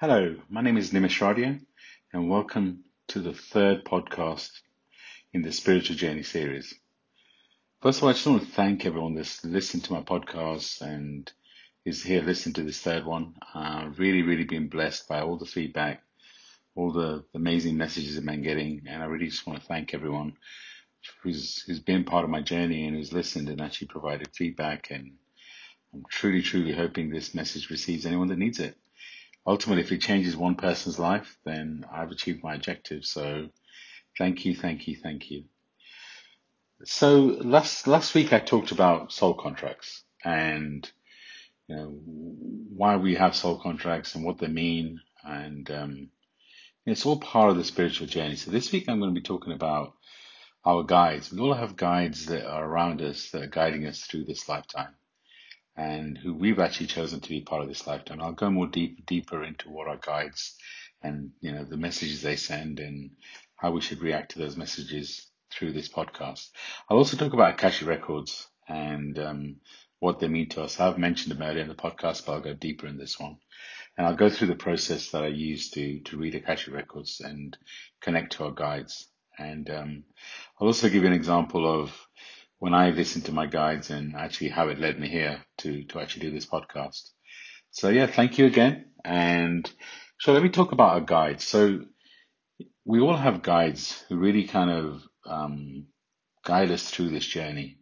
Hello, my name is Nimish Radia, and welcome to the third podcast in the Spiritual Journey series. First of all, I just want to thank everyone that's listened to my podcast and is here listening to this third one. Uh, really, really been blessed by all the feedback, all the amazing messages I've been getting, and I really just want to thank everyone who's who's been part of my journey and who's listened and actually provided feedback. And I'm truly, truly hoping this message receives anyone that needs it ultimately, if it changes one person's life, then I've achieved my objective. So thank you, thank you, thank you. So last, last week I talked about soul contracts and, you know, why we have soul contracts and what they mean. And, um, it's all part of the spiritual journey. So this week I'm going to be talking about our guides. We all have guides that are around us that are guiding us through this lifetime and who we've actually chosen to be part of this lifetime. I'll go more deep, deeper into what our guides and, you know, the messages they send and how we should react to those messages through this podcast. I'll also talk about Akashic records and, um, what they mean to us. I've mentioned them earlier in the podcast, but I'll go deeper in this one. And I'll go through the process that I use to, to read Akashic records and connect to our guides. And, um, I'll also give you an example of when I listened to my guides and actually how it led me here to, to actually do this podcast. So yeah, thank you again. And so let me talk about our guides. So we all have guides who really kind of um, guide us through this journey.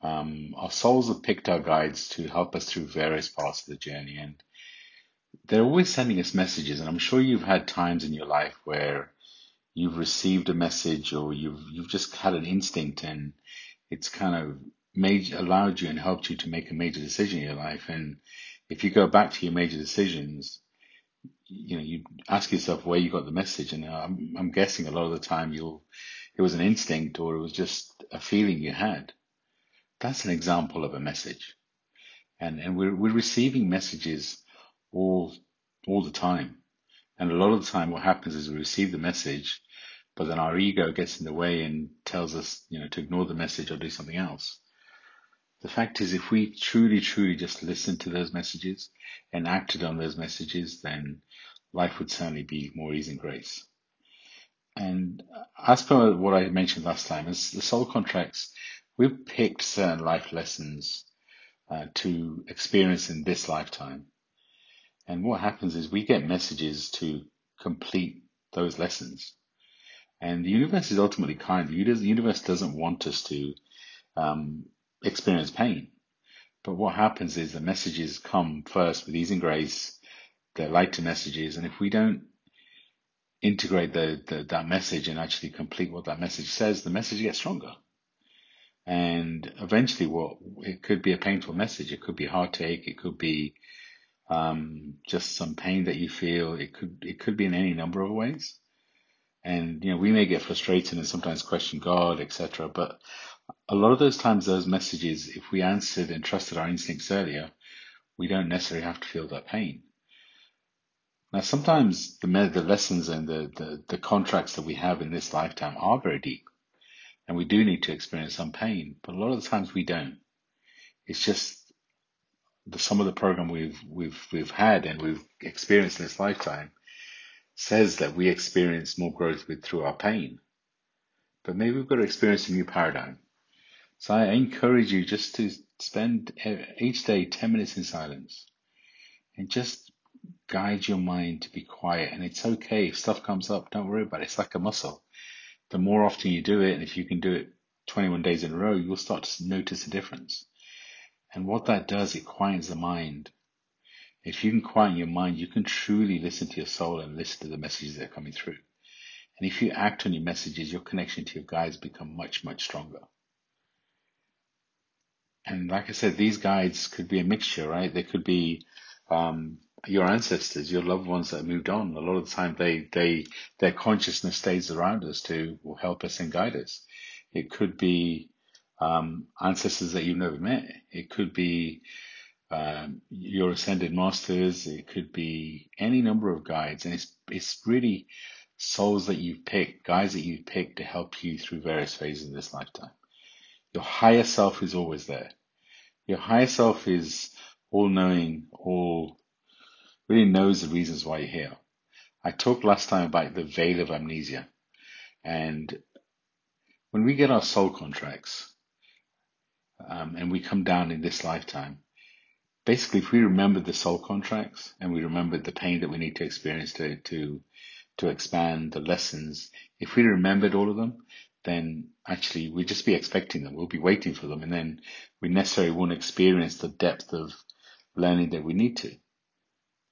Um, our souls have picked our guides to help us through various parts of the journey, and they're always sending us messages. And I'm sure you've had times in your life where you've received a message or you've you've just had an instinct and it's kind of made allowed you and helped you to make a major decision in your life. And if you go back to your major decisions, you know, you ask yourself where you got the message. And I'm, I'm guessing a lot of the time you'll, it was an instinct or it was just a feeling you had. That's an example of a message. And, and we're, we're receiving messages all, all the time. And a lot of the time what happens is we receive the message but then our ego gets in the way and tells us, you know, to ignore the message or do something else. The fact is, if we truly, truly just listened to those messages and acted on those messages, then life would certainly be more ease and grace. And as per what I mentioned last time, as the soul contracts, we've picked certain life lessons uh, to experience in this lifetime. And what happens is we get messages to complete those lessons. And the universe is ultimately kind. The universe doesn't want us to um, experience pain. But what happens is the messages come first with ease and grace. They're lighter messages. And if we don't integrate the, the, that message and actually complete what that message says, the message gets stronger. And eventually what it could be a painful message. It could be heartache. It could be um, just some pain that you feel. It could, it could be in any number of ways. And, you know, we may get frustrated and sometimes question God, etc. But a lot of those times, those messages, if we answered and trusted our instincts earlier, we don't necessarily have to feel that pain. Now, sometimes the, the lessons and the, the, the contracts that we have in this lifetime are very deep and we do need to experience some pain, but a lot of the times we don't. It's just the, some of the program we've, we've, we've had and we've experienced in this lifetime says that we experience more growth with through our pain. But maybe we've got to experience a new paradigm. So I encourage you just to spend each day 10 minutes in silence and just guide your mind to be quiet. And it's okay if stuff comes up, don't worry about it. It's like a muscle. The more often you do it, and if you can do it 21 days in a row, you'll start to notice a difference. And what that does, it quiets the mind if you can quiet your mind, you can truly listen to your soul and listen to the messages that are coming through. And if you act on your messages, your connection to your guides become much, much stronger. And like I said, these guides could be a mixture, right? They could be um, your ancestors, your loved ones that moved on. A lot of the time, they they their consciousness stays around us to help us and guide us. It could be um, ancestors that you've never met. It could be um, your ascended masters. It could be any number of guides, and it's it's really souls that you've picked, guides that you've picked to help you through various phases of this lifetime. Your higher self is always there. Your higher self is all knowing, all really knows the reasons why you're here. I talked last time about the veil of amnesia. And when we get our soul contracts um, and we come down in this lifetime, basically, if we remember the soul contracts and we remember the pain that we need to experience to, to, to expand the lessons, if we remembered all of them, then actually we'd just be expecting them. We'll be waiting for them. And then we necessarily won't experience the depth of learning that we need to.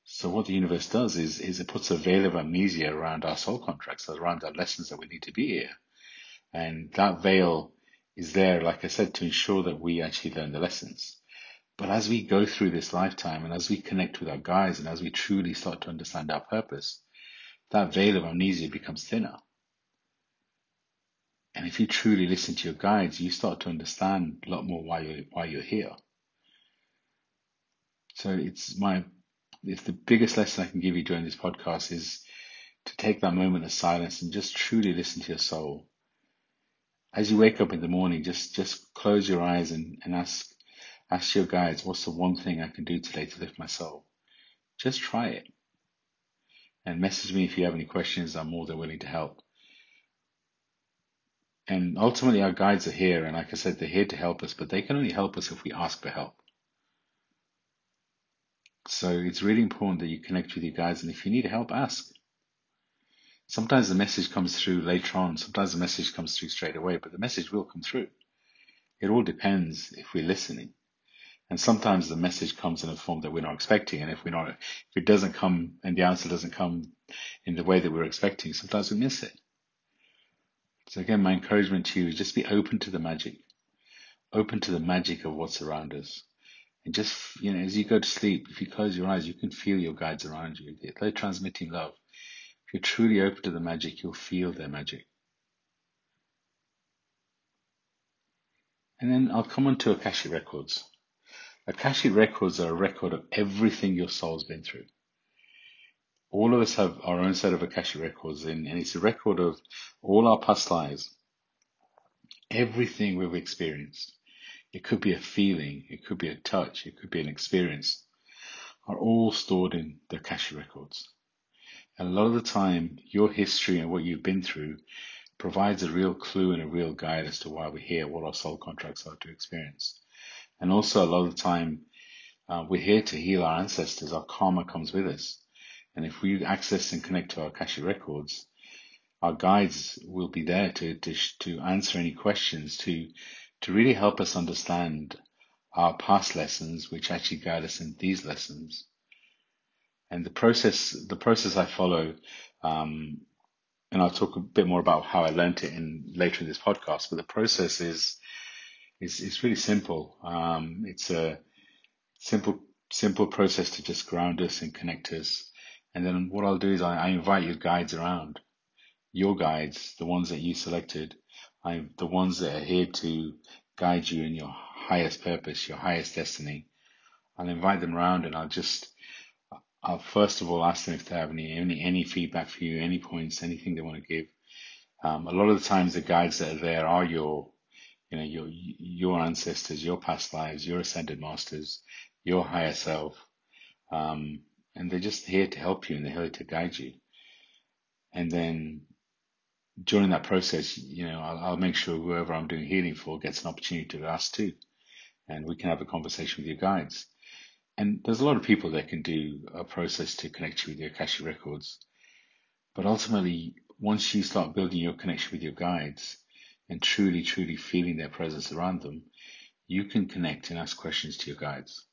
So what the universe does is, is it puts a veil of amnesia around our soul contracts, around our lessons that we need to be here. And that veil is there, like I said, to ensure that we actually learn the lessons. But as we go through this lifetime and as we connect with our guides and as we truly start to understand our purpose, that veil of amnesia becomes thinner. And if you truly listen to your guides, you start to understand a lot more why you're, why you're here. So it's my if the biggest lesson I can give you during this podcast is to take that moment of silence and just truly listen to your soul. As you wake up in the morning, just just close your eyes and, and ask ask your guides, what's the one thing I can do today to lift my soul? Just try it. And message me if you have any questions. I'm more than willing to help. And ultimately, our guides are here. And like I said, they're here to help us, but they can only help us if we ask for help. So it's really important that you connect with your guides, and if you need help, ask. Sometimes the message comes through later on, sometimes the message comes through straight away, but the message will come through. It all depends if we're listening. And sometimes the message comes in a form that we're not expecting, and if we're not, if it doesn't come and the answer doesn't come in the way that we're expecting, sometimes we miss it. So again, my encouragement to you is just be open to the magic, open to the magic of what's around us. And just, you know, as you go to sleep, if you close your eyes, you can feel your guides around you. They're transmitting love. If you're truly open to the magic, you'll feel their magic. And then I'll come on to Akashic Records. Akashic Records are a record of everything your soul's been through. All of us have our own set of Akashic Records, and, and it's a record of all our past lives, everything we've experienced. It could be a feeling, it could be a touch, it could be an experience, are all stored in the Akashic records. And a lot of the time, your history and what you've been through provides a real clue and a real guide as to why we're here, what our soul contracts are to experience. And also, a lot of the time, uh, we're here to heal our ancestors. Our karma comes with us. And if we access and connect to our Akashic records, our guides will be there to, to, to answer any questions, to to really help us understand our past lessons, which actually guide us in these lessons. And the process, the process I follow, um, and I'll talk a bit more about how I learned it in later in this podcast. But the process is is is really simple. Um, it's a simple simple process to just ground us and connect us. And then what I'll do is I, I invite your guides around, your guides, the ones that you selected, I the ones that are here to guide you in your highest purpose, your highest destiny. I'll invite them around and I'll just I'll first of all ask them if they have any any, any feedback for you, any points, anything they want to give. Um, a lot of the times the guides that are there are your you know your your ancestors, your past lives, your ascended masters, your higher self. Um, and they're just here to help you and they're here to guide you. And then during that process, you know, I'll, I'll, make sure whoever I'm doing healing for gets an opportunity to ask too, and we can have a conversation with your guides. And there's a lot of people that can do a process to connect you with your Akashic records, but ultimately, once you start building your connection with your guides and truly, truly feeling their presence around them, you can connect and ask questions to your guides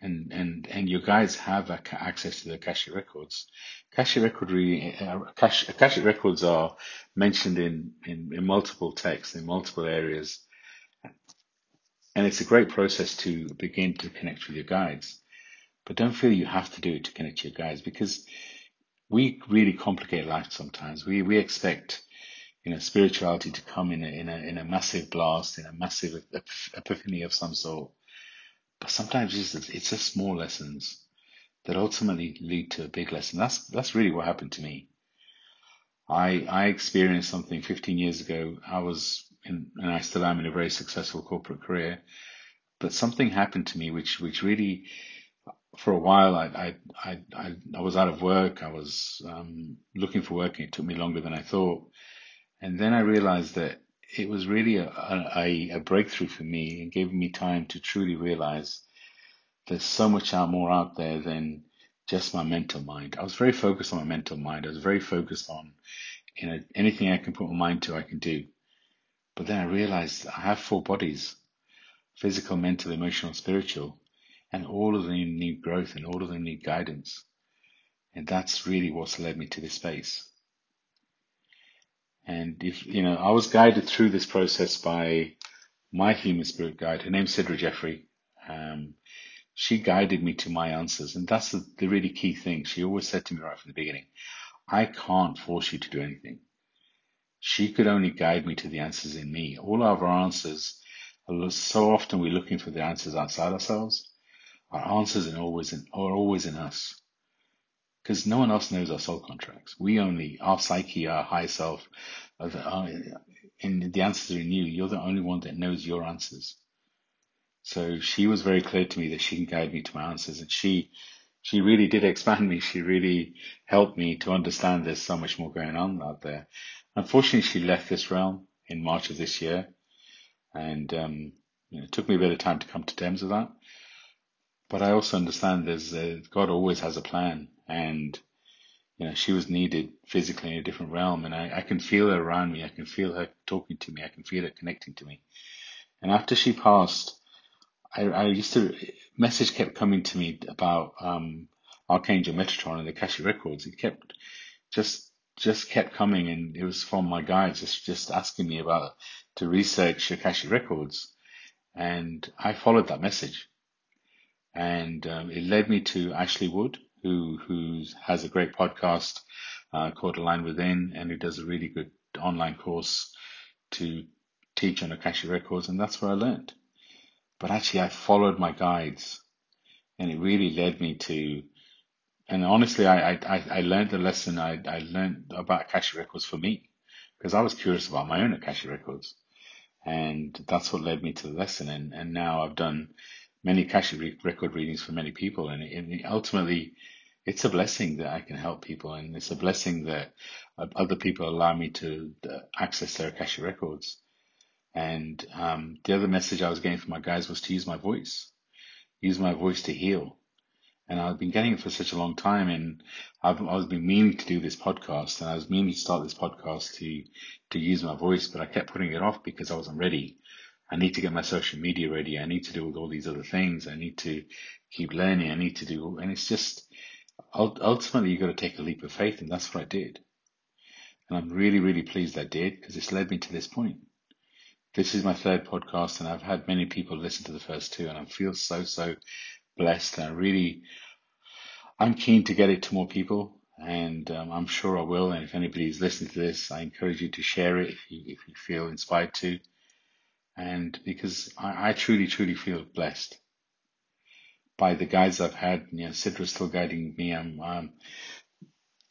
and and and your guides have access to the Akashic records. Akashic record uh, Akashic, Akashic records are mentioned in, in in multiple texts in multiple areas, and it's a great process to begin to connect with your guides. But don't feel you have to do it to connect to your guides because we really complicate life sometimes. We we expect you know spirituality to come in a in a in a massive blast, in a massive epiphany of some sort but sometimes it's, it's just small lessons that ultimately lead to a big lesson. That's that's really what happened to me. I I experienced something 15 years ago. I was in, and I still am in a very successful corporate career, but something happened to me which which really for a while, I, I, I, I, was out of work. I was um, looking for work, and it took me longer than I thought. And then I realized that it was really a, a, a breakthrough for me and gave me time to truly realize there's so much more out there than just my mental mind. I was very focused on my mental mind. I was very focused on, you know, anything I can put my mind to, I can do. But then I realized I have four bodies, physical, mental, emotional, spiritual, and all of them need growth and all of them need guidance. And that's really what's led me to this space. And if, you know, I was guided through this process by my human spirit guide. Her name's Sidra Jeffrey. Um, she guided me to my answers. And that's the, the really key thing. She always said to me right from the beginning, I can't force you to do anything. She could only guide me to the answers in me. All of our answers, so often we're looking for the answers outside ourselves. Our answers are always in, are always in us. Because no one else knows our soul contracts. We only, our psyche, our high self, and the answers are in you. You're the only one that knows your answers. So she was very clear to me that she can guide me to my answers, and she she really did expand me. She really helped me to understand there's so much more going on out there. Unfortunately, she left this realm in March of this year, and um, you know, it took me a bit of time to come to terms with that. But I also understand there's uh, God always has a plan, and you know she was needed physically in a different realm, and I, I can feel her around me. I can feel her talking to me. I can feel her connecting to me. And after she passed, I, I used to message kept coming to me about um, Archangel Metatron and the Akashic Records. It kept just just kept coming, and it was from my guides, just just asking me about to research Akashic Records, and I followed that message, and um, it led me to Ashley Wood, who who has a great podcast uh, called Align Within, and who does a really good online course to teach on Akashic Records, and that's where I learned. But actually, I followed my guides, and it really led me to. And honestly, I I, I learned the lesson I, I learned about Akashic Records for me, because I was curious about my own Akashic Records, and that's what led me to the lesson. And and now I've done many Akashic record readings for many people, and, and ultimately, it's a blessing that I can help people, and it's a blessing that other people allow me to uh, access their Akashic records. And um, the other message I was getting from my guys was to use my voice, use my voice to heal. And I've been getting it for such a long time, and I've been meaning to do this podcast, and I was meaning to start this podcast to to use my voice, but I kept putting it off because I wasn't ready. I need to get my social media ready. I need to do with all these other things. I need to keep learning. I need to do, and it's just ultimately you've got to take a leap of faith, and that's what I did. And I'm really, really pleased I did because it's led me to this point. This is my third podcast, and I've had many people listen to the first two, and I feel so, so blessed. And I really, I'm keen to get it to more people, and um, I'm sure I will. And if anybody's listening to this, I encourage you to share it if you, if you feel inspired to. And because I, I truly, truly feel blessed by the guides I've had. You know, Sidra's still guiding me. I'm, um,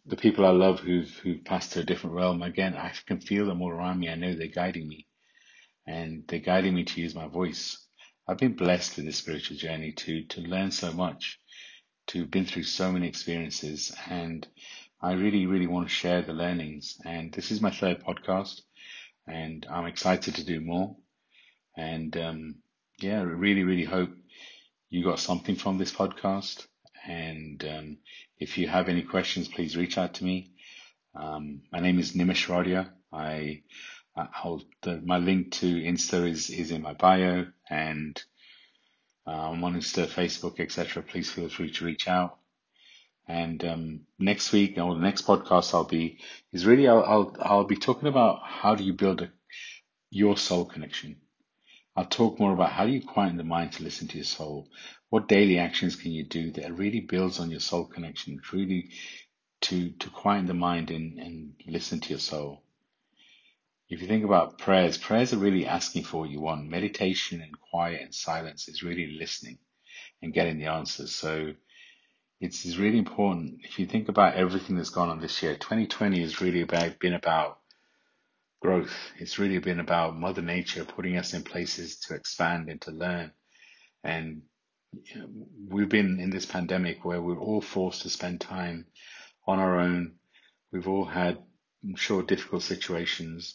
the people I love who've, who've passed to a different realm. Again, I can feel them all around me. I know they're guiding me and they're guiding me to use my voice. I've been blessed in this spiritual journey to to learn so much, to have been through so many experiences, and I really, really want to share the learnings. And this is my third podcast, and I'm excited to do more. And um, yeah, really, really hope you got something from this podcast. And um, if you have any questions, please reach out to me. Um, my name is Nimish Radia. I I'll, the, my link to Insta is, is in my bio and uh, I'm on Insta, Facebook, etc. Please feel free to reach out. And um, next week or the next podcast I'll be is really I'll, I'll I'll be talking about how do you build a, your soul connection. I'll talk more about how do you quieten the mind to listen to your soul. What daily actions can you do that really builds on your soul connection, really to to quieten the mind and, and listen to your soul. If you think about prayers, prayers are really asking for what you want. Meditation and quiet and silence is really listening and getting the answers. So it's, it's really important. If you think about everything that's gone on this year, 2020 has really about, been about growth. It's really been about Mother Nature putting us in places to expand and to learn. And we've been in this pandemic where we're all forced to spend time on our own. We've all had, I'm sure, difficult situations,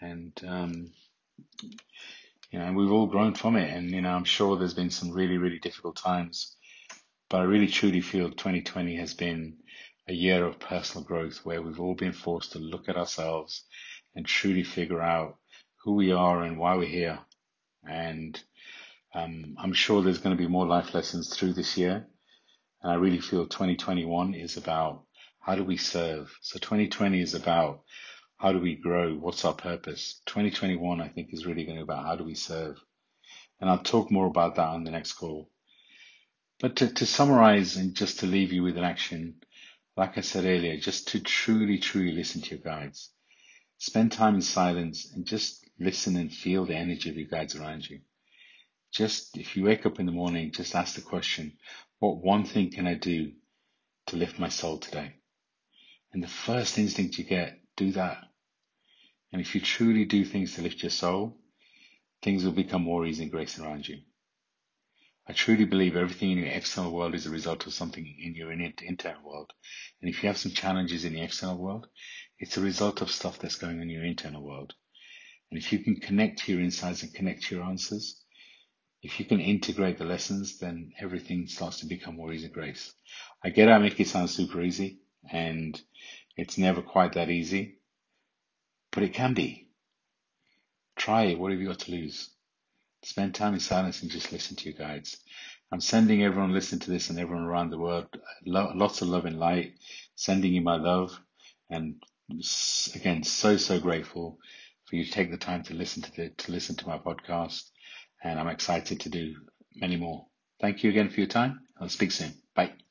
and um, you know, we've all grown from it. And you know, I'm sure there's been some really, really difficult times, but I really truly feel 2020 has been a year of personal growth where we've all been forced to look at ourselves and truly figure out who we are and why we're here. And um, I'm sure there's going to be more life lessons through this year. And I really feel 2021 is about how do we serve? So 2020 is about how do we grow? What's our purpose? 2021, I think, is really going to be about how do we serve? And I'll talk more about that on the next call. But to, to summarize and just to leave you with an action, like I said earlier, just to truly, truly listen to your guides. Spend time in silence and just listen and feel the energy of your guides around you. Just if you wake up in the morning, just ask the question, what one thing can I do to lift my soul today? And the first instinct you get, do that. And if you truly do things to lift your soul, things will become more easy and grace around you. I truly believe everything in your external world is a result of something in your internal world. And if you have some challenges in the external world, it's a result of stuff that's going on in your internal world. And if you can connect to your insights and connect to your answers, if you can integrate the lessons, then everything starts to become more easy grace. I get I make it sound super easy, and it's never quite that easy, but it can be. Try it. What have you got to lose? Spend time in silence and just listen to your guides. I'm sending everyone listening to this and everyone around the world lots of love and light, sending you my love. And again, so, so grateful for you to take the time to listen to the, to listen to my podcast and I'm excited to do many more. Thank you again for your time. I'll speak soon. Bye.